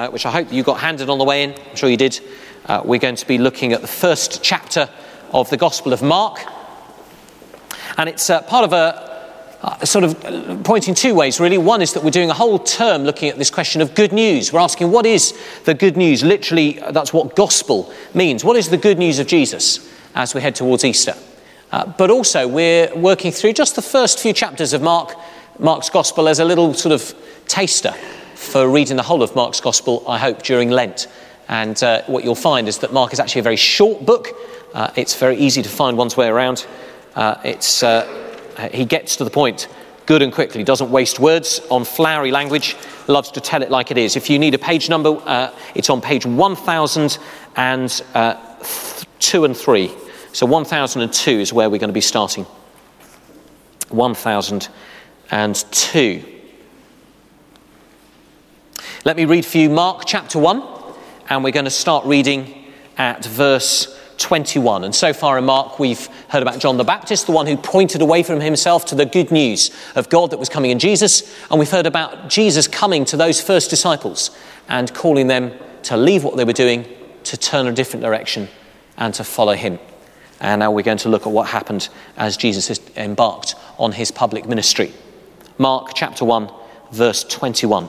uh, which I hope you got handed on the way in. I'm sure you did. Uh, we're going to be looking at the first chapter of the Gospel of Mark. And it's uh, part of a, uh, sort of pointing two ways, really. One is that we're doing a whole term looking at this question of good news. We're asking, what is the good news? Literally, that's what gospel means. What is the good news of Jesus as we head towards Easter? Uh, but also, we're working through just the first few chapters of Mark, Mark's gospel as a little sort of taster for reading the whole of Mark's Gospel, I hope, during Lent. And uh, what you'll find is that Mark is actually a very short book. Uh, it's very easy to find one's way around. Uh, it's, uh, he gets to the point good and quickly, doesn't waste words on flowery language, loves to tell it like it is. If you need a page number, uh, it's on page 1002 uh, and 3. So 1002 is where we're going to be starting. 1002. Let me read for you Mark chapter 1, and we're going to start reading at verse 21. And so far in Mark, we've heard about John the Baptist, the one who pointed away from himself to the good news of God that was coming in Jesus. And we've heard about Jesus coming to those first disciples and calling them to leave what they were doing, to turn a different direction, and to follow him. And now we're going to look at what happened as Jesus embarked on his public ministry. Mark chapter 1, verse 21.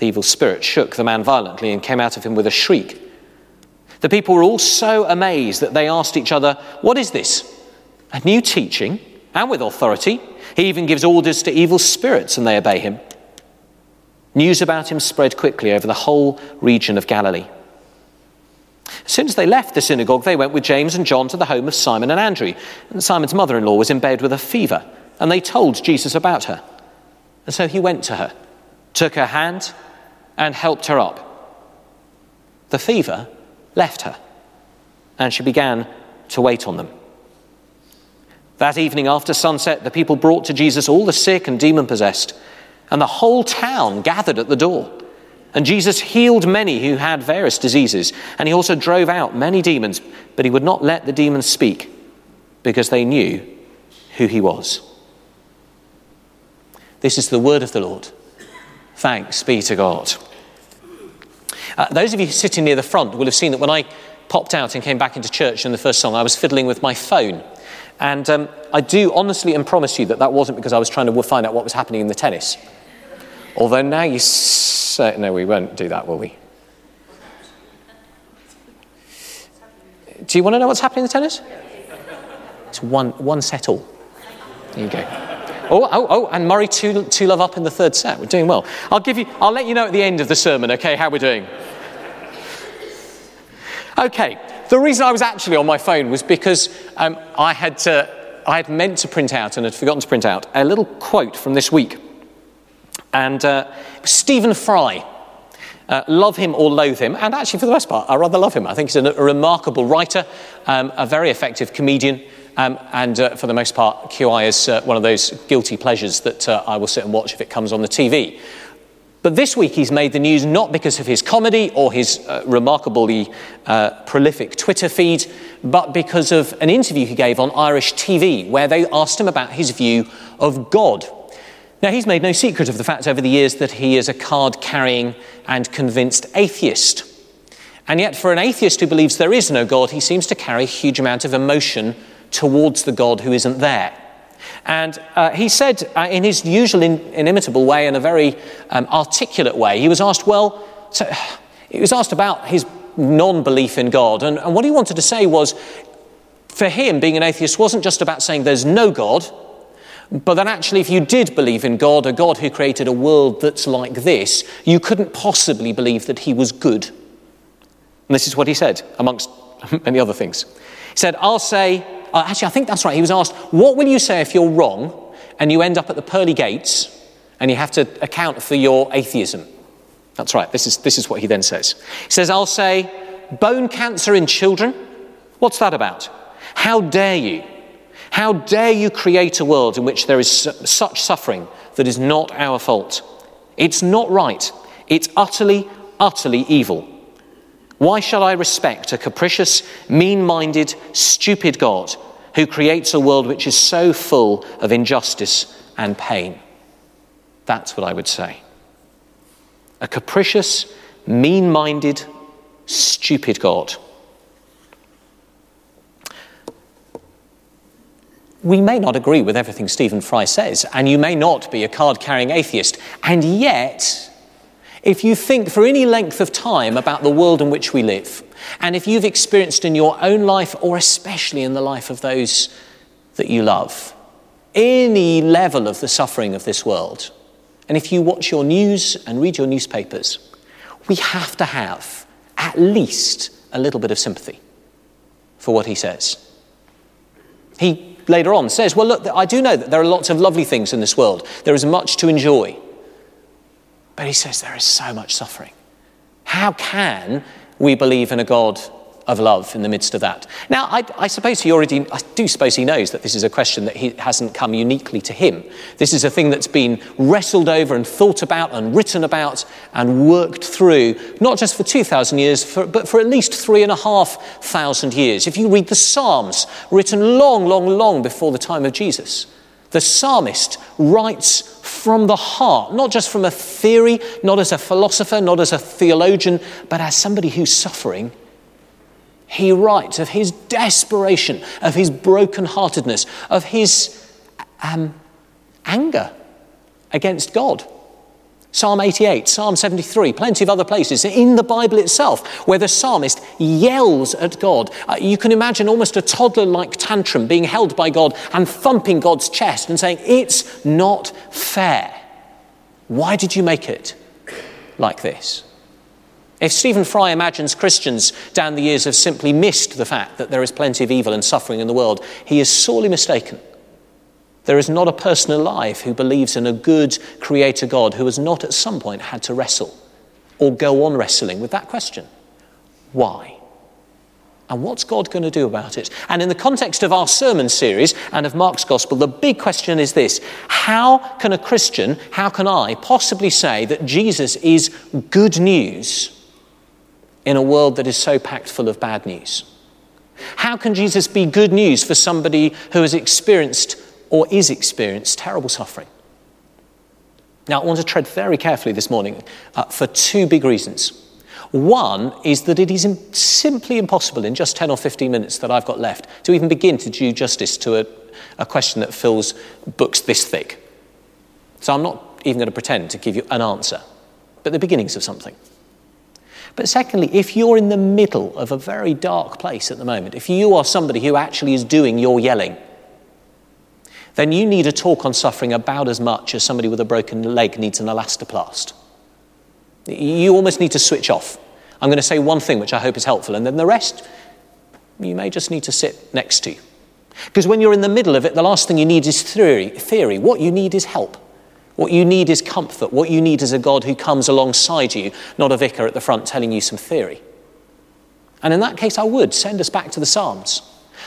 The evil spirit shook the man violently and came out of him with a shriek. The people were all so amazed that they asked each other, What is this? A new teaching, and with authority. He even gives orders to evil spirits, and they obey him. News about him spread quickly over the whole region of Galilee. As soon as they left the synagogue, they went with James and John to the home of Simon and Andrew. And Simon's mother in law was in bed with a fever, and they told Jesus about her. And so he went to her, took her hand, and helped her up. The fever left her, and she began to wait on them. That evening after sunset, the people brought to Jesus all the sick and demon possessed, and the whole town gathered at the door. And Jesus healed many who had various diseases, and he also drove out many demons, but he would not let the demons speak because they knew who he was. This is the word of the Lord. Thanks be to God. Uh, those of you sitting near the front will have seen that when I popped out and came back into church in the first song, I was fiddling with my phone. And um, I do honestly and promise you that that wasn't because I was trying to find out what was happening in the tennis. Although now you say, no, we won't do that, will we? Do you want to know what's happening in the tennis? It's one, one set all. There you go. Oh, oh, oh, and Murray 2, two love up in the third set. We're doing well. I'll give you, I'll let you know at the end of the sermon, okay, how we're doing. Okay, the reason I was actually on my phone was because um, I, had to, I had meant to print out and had forgotten to print out a little quote from this week. And uh, Stephen Fry, uh, love him or loathe him, and actually, for the most part, I rather love him. I think he's a, a remarkable writer, um, a very effective comedian, um, and uh, for the most part, QI is uh, one of those guilty pleasures that uh, I will sit and watch if it comes on the TV. But this week he's made the news not because of his comedy or his uh, remarkably uh, prolific Twitter feed, but because of an interview he gave on Irish TV where they asked him about his view of God. Now, he's made no secret of the fact over the years that he is a card carrying and convinced atheist. And yet, for an atheist who believes there is no God, he seems to carry a huge amount of emotion towards the God who isn't there. And uh, he said, uh, in his usual in, inimitable way, in a very um, articulate way, he was asked, well, so, he was asked about his non belief in God. And, and what he wanted to say was, for him, being an atheist wasn't just about saying there's no God, but that actually, if you did believe in God, a God who created a world that's like this, you couldn't possibly believe that he was good. And this is what he said, amongst many other things. He said, I'll say, uh, actually, I think that's right. He was asked, What will you say if you're wrong and you end up at the pearly gates and you have to account for your atheism? That's right, this is, this is what he then says. He says, I'll say, bone cancer in children? What's that about? How dare you? How dare you create a world in which there is such suffering that is not our fault? It's not right. It's utterly, utterly evil. Why shall I respect a capricious, mean minded, stupid God who creates a world which is so full of injustice and pain? That's what I would say. A capricious, mean minded, stupid God. We may not agree with everything Stephen Fry says, and you may not be a card carrying atheist, and yet, if you think for any length of time about the world in which we live, and if you've experienced in your own life, or especially in the life of those that you love, any level of the suffering of this world, and if you watch your news and read your newspapers, we have to have at least a little bit of sympathy for what he says. He later on says, Well, look, I do know that there are lots of lovely things in this world, there is much to enjoy. But he says there is so much suffering. How can we believe in a God of love in the midst of that. Now, I, I, suppose he already, I do suppose he knows that this is a question that he hasn't come uniquely to him. This is a thing that's been wrestled over and thought about and written about and worked through, not just for 2,000 years, for, but for at least three and a half thousand years. If you read the Psalms, written long, long, long before the time of Jesus, the psalmist writes from the heart, not just from a theory, not as a philosopher, not as a theologian, but as somebody who's suffering he writes of his desperation, of his brokenheartedness, of his um, anger against God. Psalm 88, Psalm 73, plenty of other places in the Bible itself where the psalmist yells at God. Uh, you can imagine almost a toddler like tantrum being held by God and thumping God's chest and saying, It's not fair. Why did you make it like this? If Stephen Fry imagines Christians down the years have simply missed the fact that there is plenty of evil and suffering in the world, he is sorely mistaken. There is not a person alive who believes in a good creator God who has not at some point had to wrestle or go on wrestling with that question why? And what's God going to do about it? And in the context of our sermon series and of Mark's gospel, the big question is this How can a Christian, how can I possibly say that Jesus is good news in a world that is so packed full of bad news? How can Jesus be good news for somebody who has experienced or is experienced terrible suffering? Now, I want to tread very carefully this morning uh, for two big reasons. One is that it is simply impossible in just 10 or 15 minutes that I've got left to even begin to do justice to a, a question that fills books this thick. So I'm not even going to pretend to give you an answer, but the beginnings of something. But secondly, if you're in the middle of a very dark place at the moment, if you are somebody who actually is doing your yelling, then you need a talk on suffering about as much as somebody with a broken leg needs an elastoplast. You almost need to switch off. I'm going to say one thing which I hope is helpful, and then the rest you may just need to sit next to. Because when you're in the middle of it, the last thing you need is theory. theory. What you need is help. What you need is comfort. What you need is a God who comes alongside you, not a vicar at the front telling you some theory. And in that case, I would send us back to the Psalms.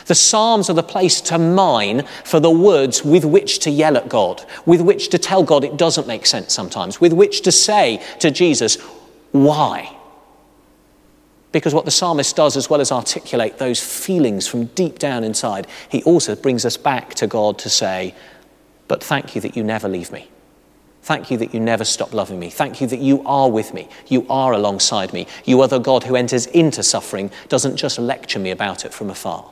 The Psalms are the place to mine for the words with which to yell at God, with which to tell God it doesn't make sense sometimes, with which to say to Jesus, why? Because what the psalmist does, as well as articulate those feelings from deep down inside, he also brings us back to God to say, But thank you that you never leave me. Thank you that you never stop loving me. Thank you that you are with me. You are alongside me. You are the God who enters into suffering, doesn't just lecture me about it from afar.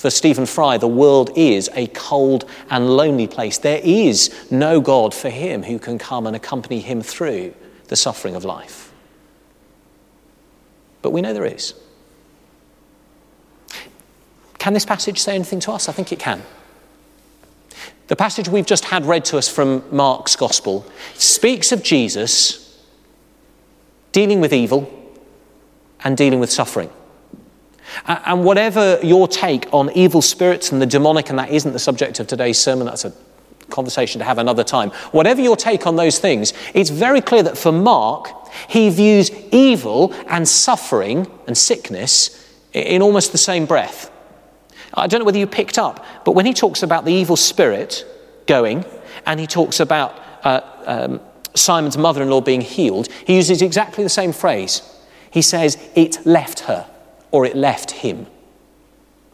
For Stephen Fry, the world is a cold and lonely place. There is no God for him who can come and accompany him through the suffering of life. But we know there is. Can this passage say anything to us? I think it can. The passage we've just had read to us from Mark's Gospel speaks of Jesus dealing with evil and dealing with suffering. And whatever your take on evil spirits and the demonic, and that isn't the subject of today's sermon, that's a conversation to have another time. Whatever your take on those things, it's very clear that for Mark, he views evil and suffering and sickness in almost the same breath. I don't know whether you picked up, but when he talks about the evil spirit going, and he talks about uh, um, Simon's mother in law being healed, he uses exactly the same phrase. He says, It left her, or it left him.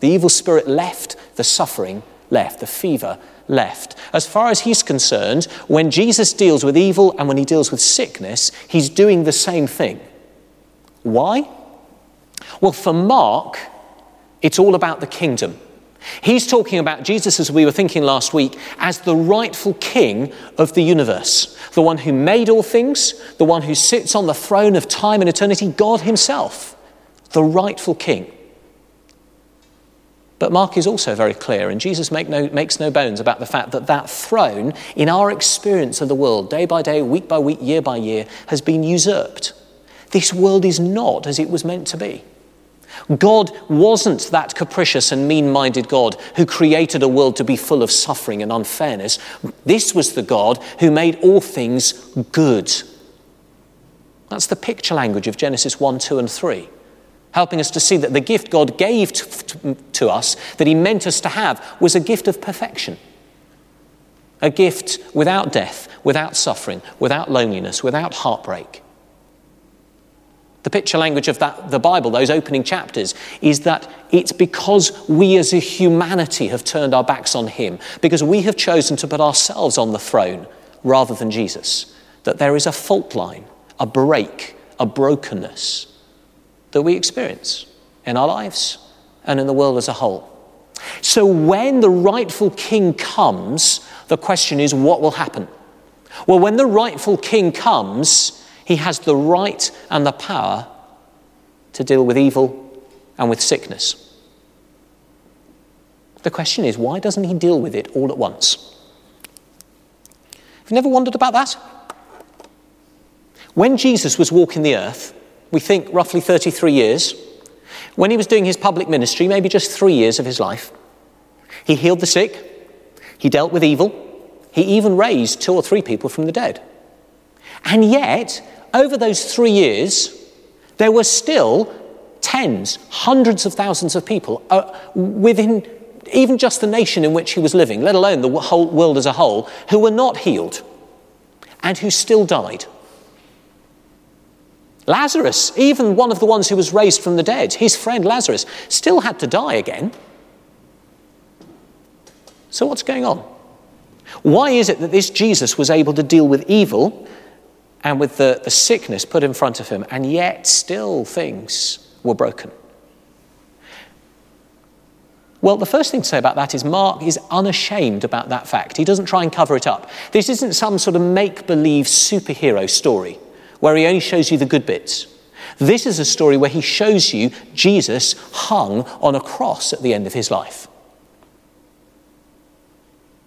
The evil spirit left, the suffering left, the fever left. As far as he's concerned, when Jesus deals with evil and when he deals with sickness, he's doing the same thing. Why? Well, for Mark, it's all about the kingdom. He's talking about Jesus, as we were thinking last week, as the rightful king of the universe, the one who made all things, the one who sits on the throne of time and eternity, God Himself, the rightful king. But Mark is also very clear, and Jesus make no, makes no bones about the fact that that throne, in our experience of the world, day by day, week by week, year by year, has been usurped. This world is not as it was meant to be. God wasn't that capricious and mean minded God who created a world to be full of suffering and unfairness. This was the God who made all things good. That's the picture language of Genesis 1, 2, and 3, helping us to see that the gift God gave to us, that He meant us to have, was a gift of perfection. A gift without death, without suffering, without loneliness, without heartbreak. The picture language of that, the Bible, those opening chapters, is that it's because we as a humanity have turned our backs on Him, because we have chosen to put ourselves on the throne rather than Jesus, that there is a fault line, a break, a brokenness that we experience in our lives and in the world as a whole. So when the rightful king comes, the question is what will happen? Well, when the rightful king comes, he has the right and the power to deal with evil and with sickness. The question is, why doesn't he deal with it all at once? Have you never wondered about that? When Jesus was walking the earth, we think roughly 33 years, when he was doing his public ministry, maybe just three years of his life, he healed the sick, he dealt with evil, he even raised two or three people from the dead. And yet, over those three years, there were still tens, hundreds of thousands of people uh, within even just the nation in which he was living, let alone the whole world as a whole, who were not healed and who still died. Lazarus, even one of the ones who was raised from the dead, his friend Lazarus, still had to die again. So, what's going on? Why is it that this Jesus was able to deal with evil and with the, the sickness put in front of him, and yet still things were broken. Well, the first thing to say about that is Mark is unashamed about that fact. He doesn't try and cover it up. This isn't some sort of make believe superhero story where he only shows you the good bits. This is a story where he shows you Jesus hung on a cross at the end of his life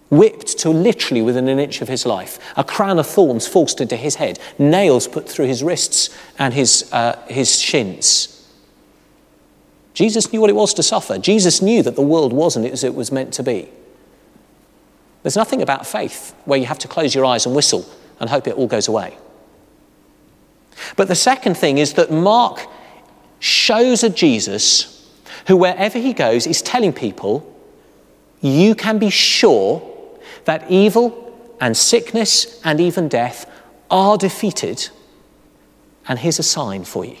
whipped to literally within an inch of his life, a crown of thorns forced into his head, nails put through his wrists and his, uh, his shins. Jesus knew what it was to suffer. Jesus knew that the world wasn't as it was meant to be. There's nothing about faith where you have to close your eyes and whistle and hope it all goes away. But the second thing is that Mark shows a Jesus who, wherever he goes, is telling people, you can be sure that evil and sickness and even death are defeated. And here's a sign for you.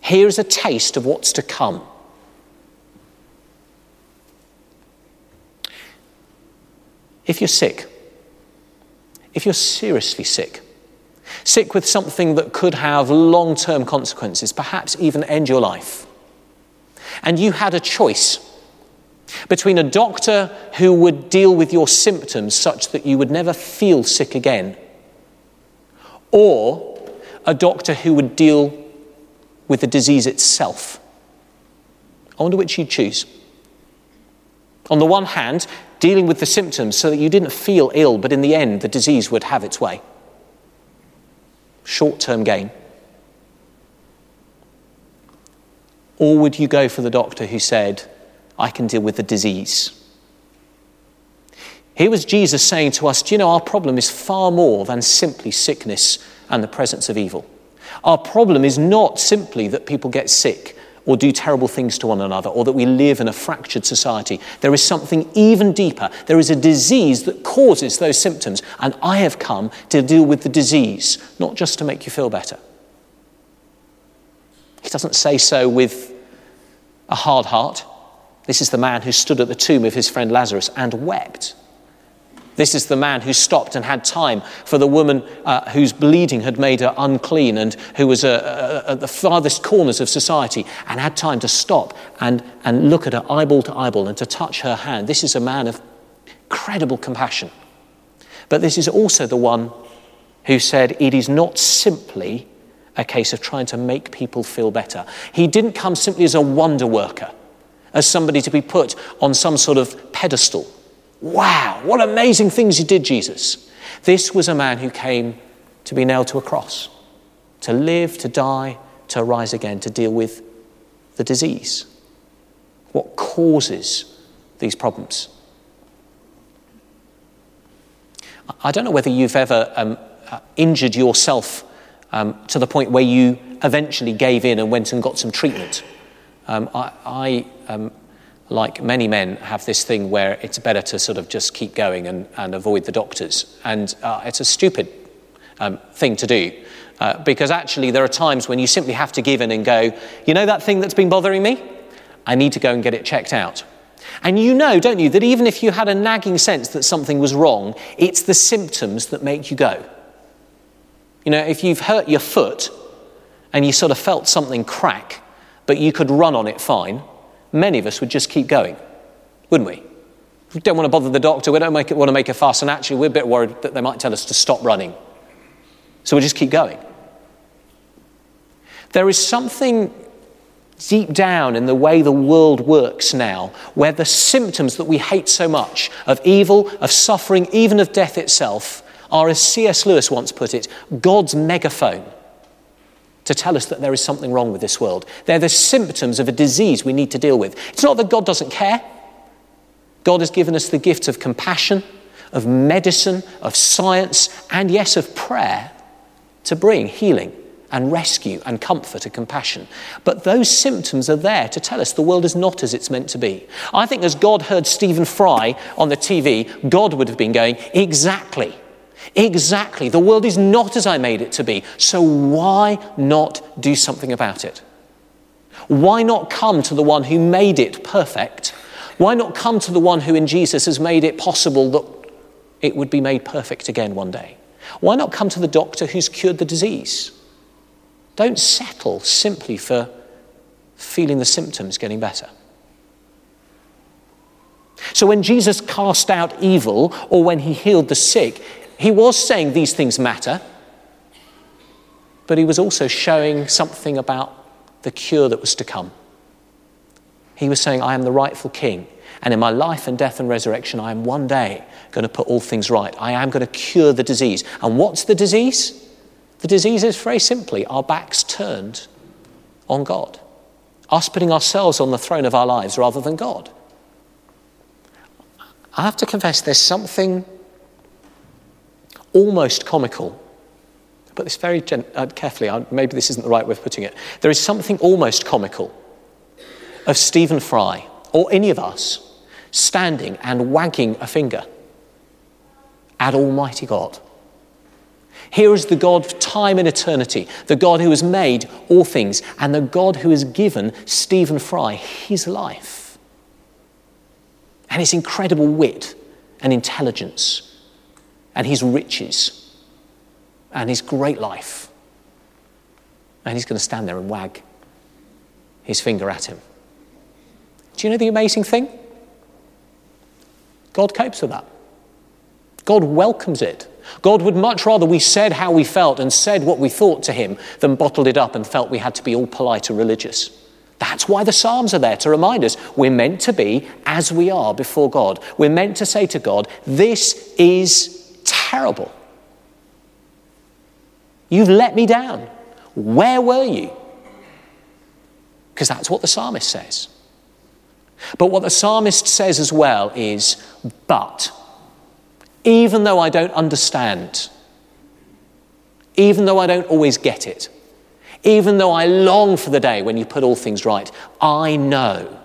Here's a taste of what's to come. If you're sick, if you're seriously sick, sick with something that could have long term consequences, perhaps even end your life, and you had a choice between a doctor who would deal with your symptoms such that you would never feel sick again, or a doctor who would deal with the disease itself. I wonder which you'd choose. On the one hand, dealing with the symptoms so that you didn't feel ill, but in the end, the disease would have its way. Short term gain. Or would you go for the doctor who said, I can deal with the disease. Here was Jesus saying to us, Do you know our problem is far more than simply sickness and the presence of evil? Our problem is not simply that people get sick or do terrible things to one another or that we live in a fractured society. There is something even deeper. There is a disease that causes those symptoms, and I have come to deal with the disease, not just to make you feel better. He doesn't say so with a hard heart. This is the man who stood at the tomb of his friend Lazarus and wept. This is the man who stopped and had time for the woman uh, whose bleeding had made her unclean and who was uh, uh, at the farthest corners of society and had time to stop and, and look at her eyeball to eyeball and to touch her hand. This is a man of incredible compassion. But this is also the one who said, It is not simply a case of trying to make people feel better. He didn't come simply as a wonder worker, as somebody to be put on some sort of pedestal. Wow, what amazing things you did, Jesus. This was a man who came to be nailed to a cross, to live, to die, to rise again, to deal with the disease. What causes these problems? I don't know whether you've ever um, uh, injured yourself um, to the point where you eventually gave in and went and got some treatment. Um, I, I um, like many men, have this thing where it's better to sort of just keep going and, and avoid the doctors. And uh, it's a stupid um, thing to do. Uh, because actually, there are times when you simply have to give in and go, you know that thing that's been bothering me? I need to go and get it checked out. And you know, don't you, that even if you had a nagging sense that something was wrong, it's the symptoms that make you go. You know, if you've hurt your foot and you sort of felt something crack, but you could run on it fine, many of us would just keep going, wouldn't we? We don't want to bother the doctor, we don't make want to make a fuss, and actually we're a bit worried that they might tell us to stop running. So we just keep going. There is something deep down in the way the world works now, where the symptoms that we hate so much of evil, of suffering, even of death itself, are, as C.S. Lewis once put it, God's megaphone to tell us that there is something wrong with this world. They're the symptoms of a disease we need to deal with. It's not that God doesn't care. God has given us the gift of compassion, of medicine, of science, and yes, of prayer to bring healing and rescue and comfort and compassion. But those symptoms are there to tell us the world is not as it's meant to be. I think as God heard Stephen Fry on the TV, God would have been going, Exactly. Exactly. The world is not as I made it to be. So why not do something about it? Why not come to the one who made it perfect? Why not come to the one who in Jesus has made it possible that it would be made perfect again one day? Why not come to the doctor who's cured the disease? Don't settle simply for feeling the symptoms getting better. So, when Jesus cast out evil or when he healed the sick, he was saying these things matter, but he was also showing something about the cure that was to come. He was saying, I am the rightful king, and in my life and death and resurrection, I am one day going to put all things right. I am going to cure the disease. And what's the disease? The disease is very simply our backs turned on God, us putting ourselves on the throne of our lives rather than God. I have to confess, there's something almost comical. But this very gen- uh, carefully, maybe this isn't the right way of putting it. There is something almost comical of Stephen Fry or any of us standing and wagging a finger at Almighty God. Here is the God of time and eternity, the God who has made all things, and the God who has given Stephen Fry his life and his incredible wit and intelligence and his riches and his great life. And he's going to stand there and wag his finger at him. Do you know the amazing thing? God copes with that. God welcomes it. God would much rather we said how we felt and said what we thought to him than bottled it up and felt we had to be all polite or religious. That's why the Psalms are there to remind us we're meant to be as we are before God. We're meant to say to God, This is terrible. You've let me down. Where were you? Because that's what the psalmist says. But what the psalmist says as well is, but. even though I don't understand, even though I don't always get it, even though I long for the day when you put all things right, I know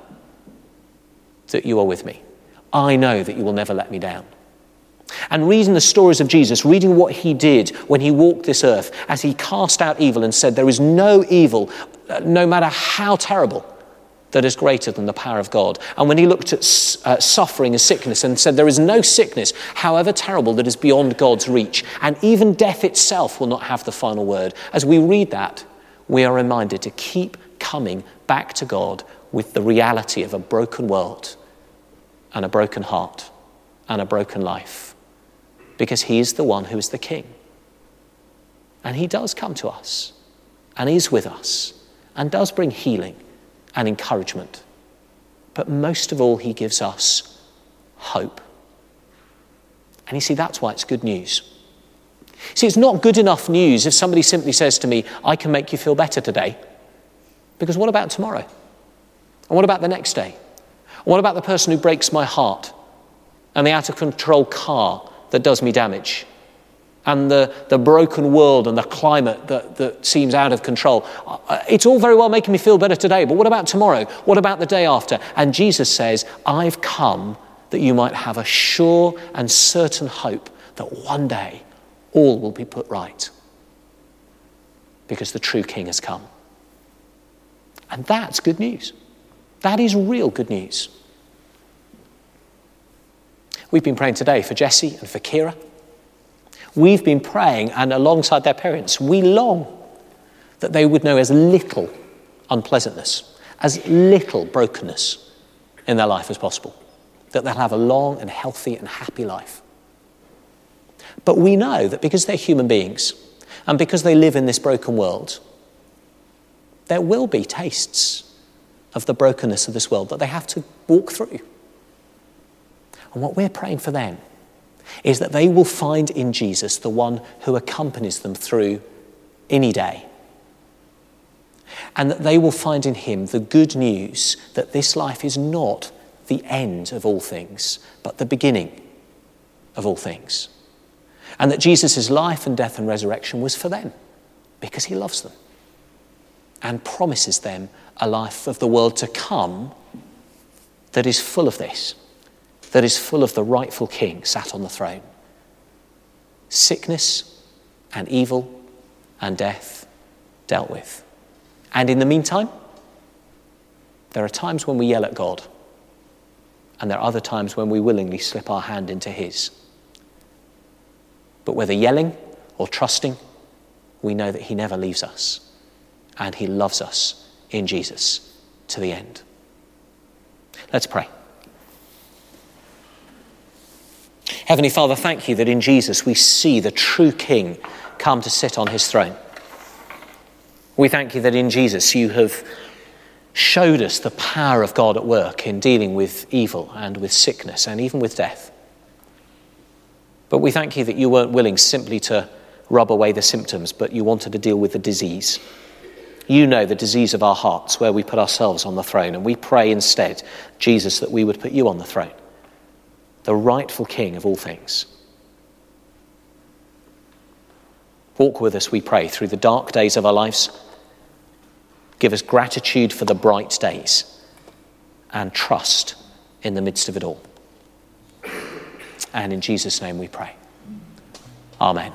that you are with me. I know that you will never let me down. And reading the stories of Jesus, reading what he did when he walked this earth, as he cast out evil and said, There is no evil, uh, no matter how terrible, that is greater than the power of God. And when he looked at uh, suffering and sickness and said, There is no sickness, however terrible, that is beyond God's reach. And even death itself will not have the final word. As we read that, we are reminded to keep coming back to God with the reality of a broken world and a broken heart and a broken life because He is the one who is the King. And He does come to us and is with us and does bring healing and encouragement. But most of all, He gives us hope. And you see, that's why it's good news. See, it's not good enough news if somebody simply says to me, I can make you feel better today. Because what about tomorrow? And what about the next day? What about the person who breaks my heart and the out of control car that does me damage? And the, the broken world and the climate that, that seems out of control. Uh, it's all very well making me feel better today, but what about tomorrow? What about the day after? And Jesus says, I've come that you might have a sure and certain hope that one day all will be put right because the true king has come. And that's good news. That is real good news. We've been praying today for Jesse and for Kira. We've been praying, and alongside their parents, we long that they would know as little unpleasantness, as little brokenness in their life as possible, that they'll have a long and healthy and happy life. But we know that because they're human beings and because they live in this broken world, there will be tastes of the brokenness of this world that they have to walk through. And what we're praying for them is that they will find in Jesus the one who accompanies them through any day. And that they will find in him the good news that this life is not the end of all things, but the beginning of all things. And that Jesus' life and death and resurrection was for them because he loves them and promises them a life of the world to come that is full of this, that is full of the rightful king sat on the throne. Sickness and evil and death dealt with. And in the meantime, there are times when we yell at God, and there are other times when we willingly slip our hand into His. But whether yelling or trusting, we know that He never leaves us and He loves us in Jesus to the end. Let's pray. Heavenly Father, thank you that in Jesus we see the true King come to sit on his throne. We thank you that in Jesus you have showed us the power of God at work in dealing with evil and with sickness and even with death. But we thank you that you weren't willing simply to rub away the symptoms, but you wanted to deal with the disease. You know the disease of our hearts where we put ourselves on the throne, and we pray instead, Jesus, that we would put you on the throne, the rightful King of all things. Walk with us, we pray, through the dark days of our lives. Give us gratitude for the bright days and trust in the midst of it all. And in Jesus' name we pray. Amen.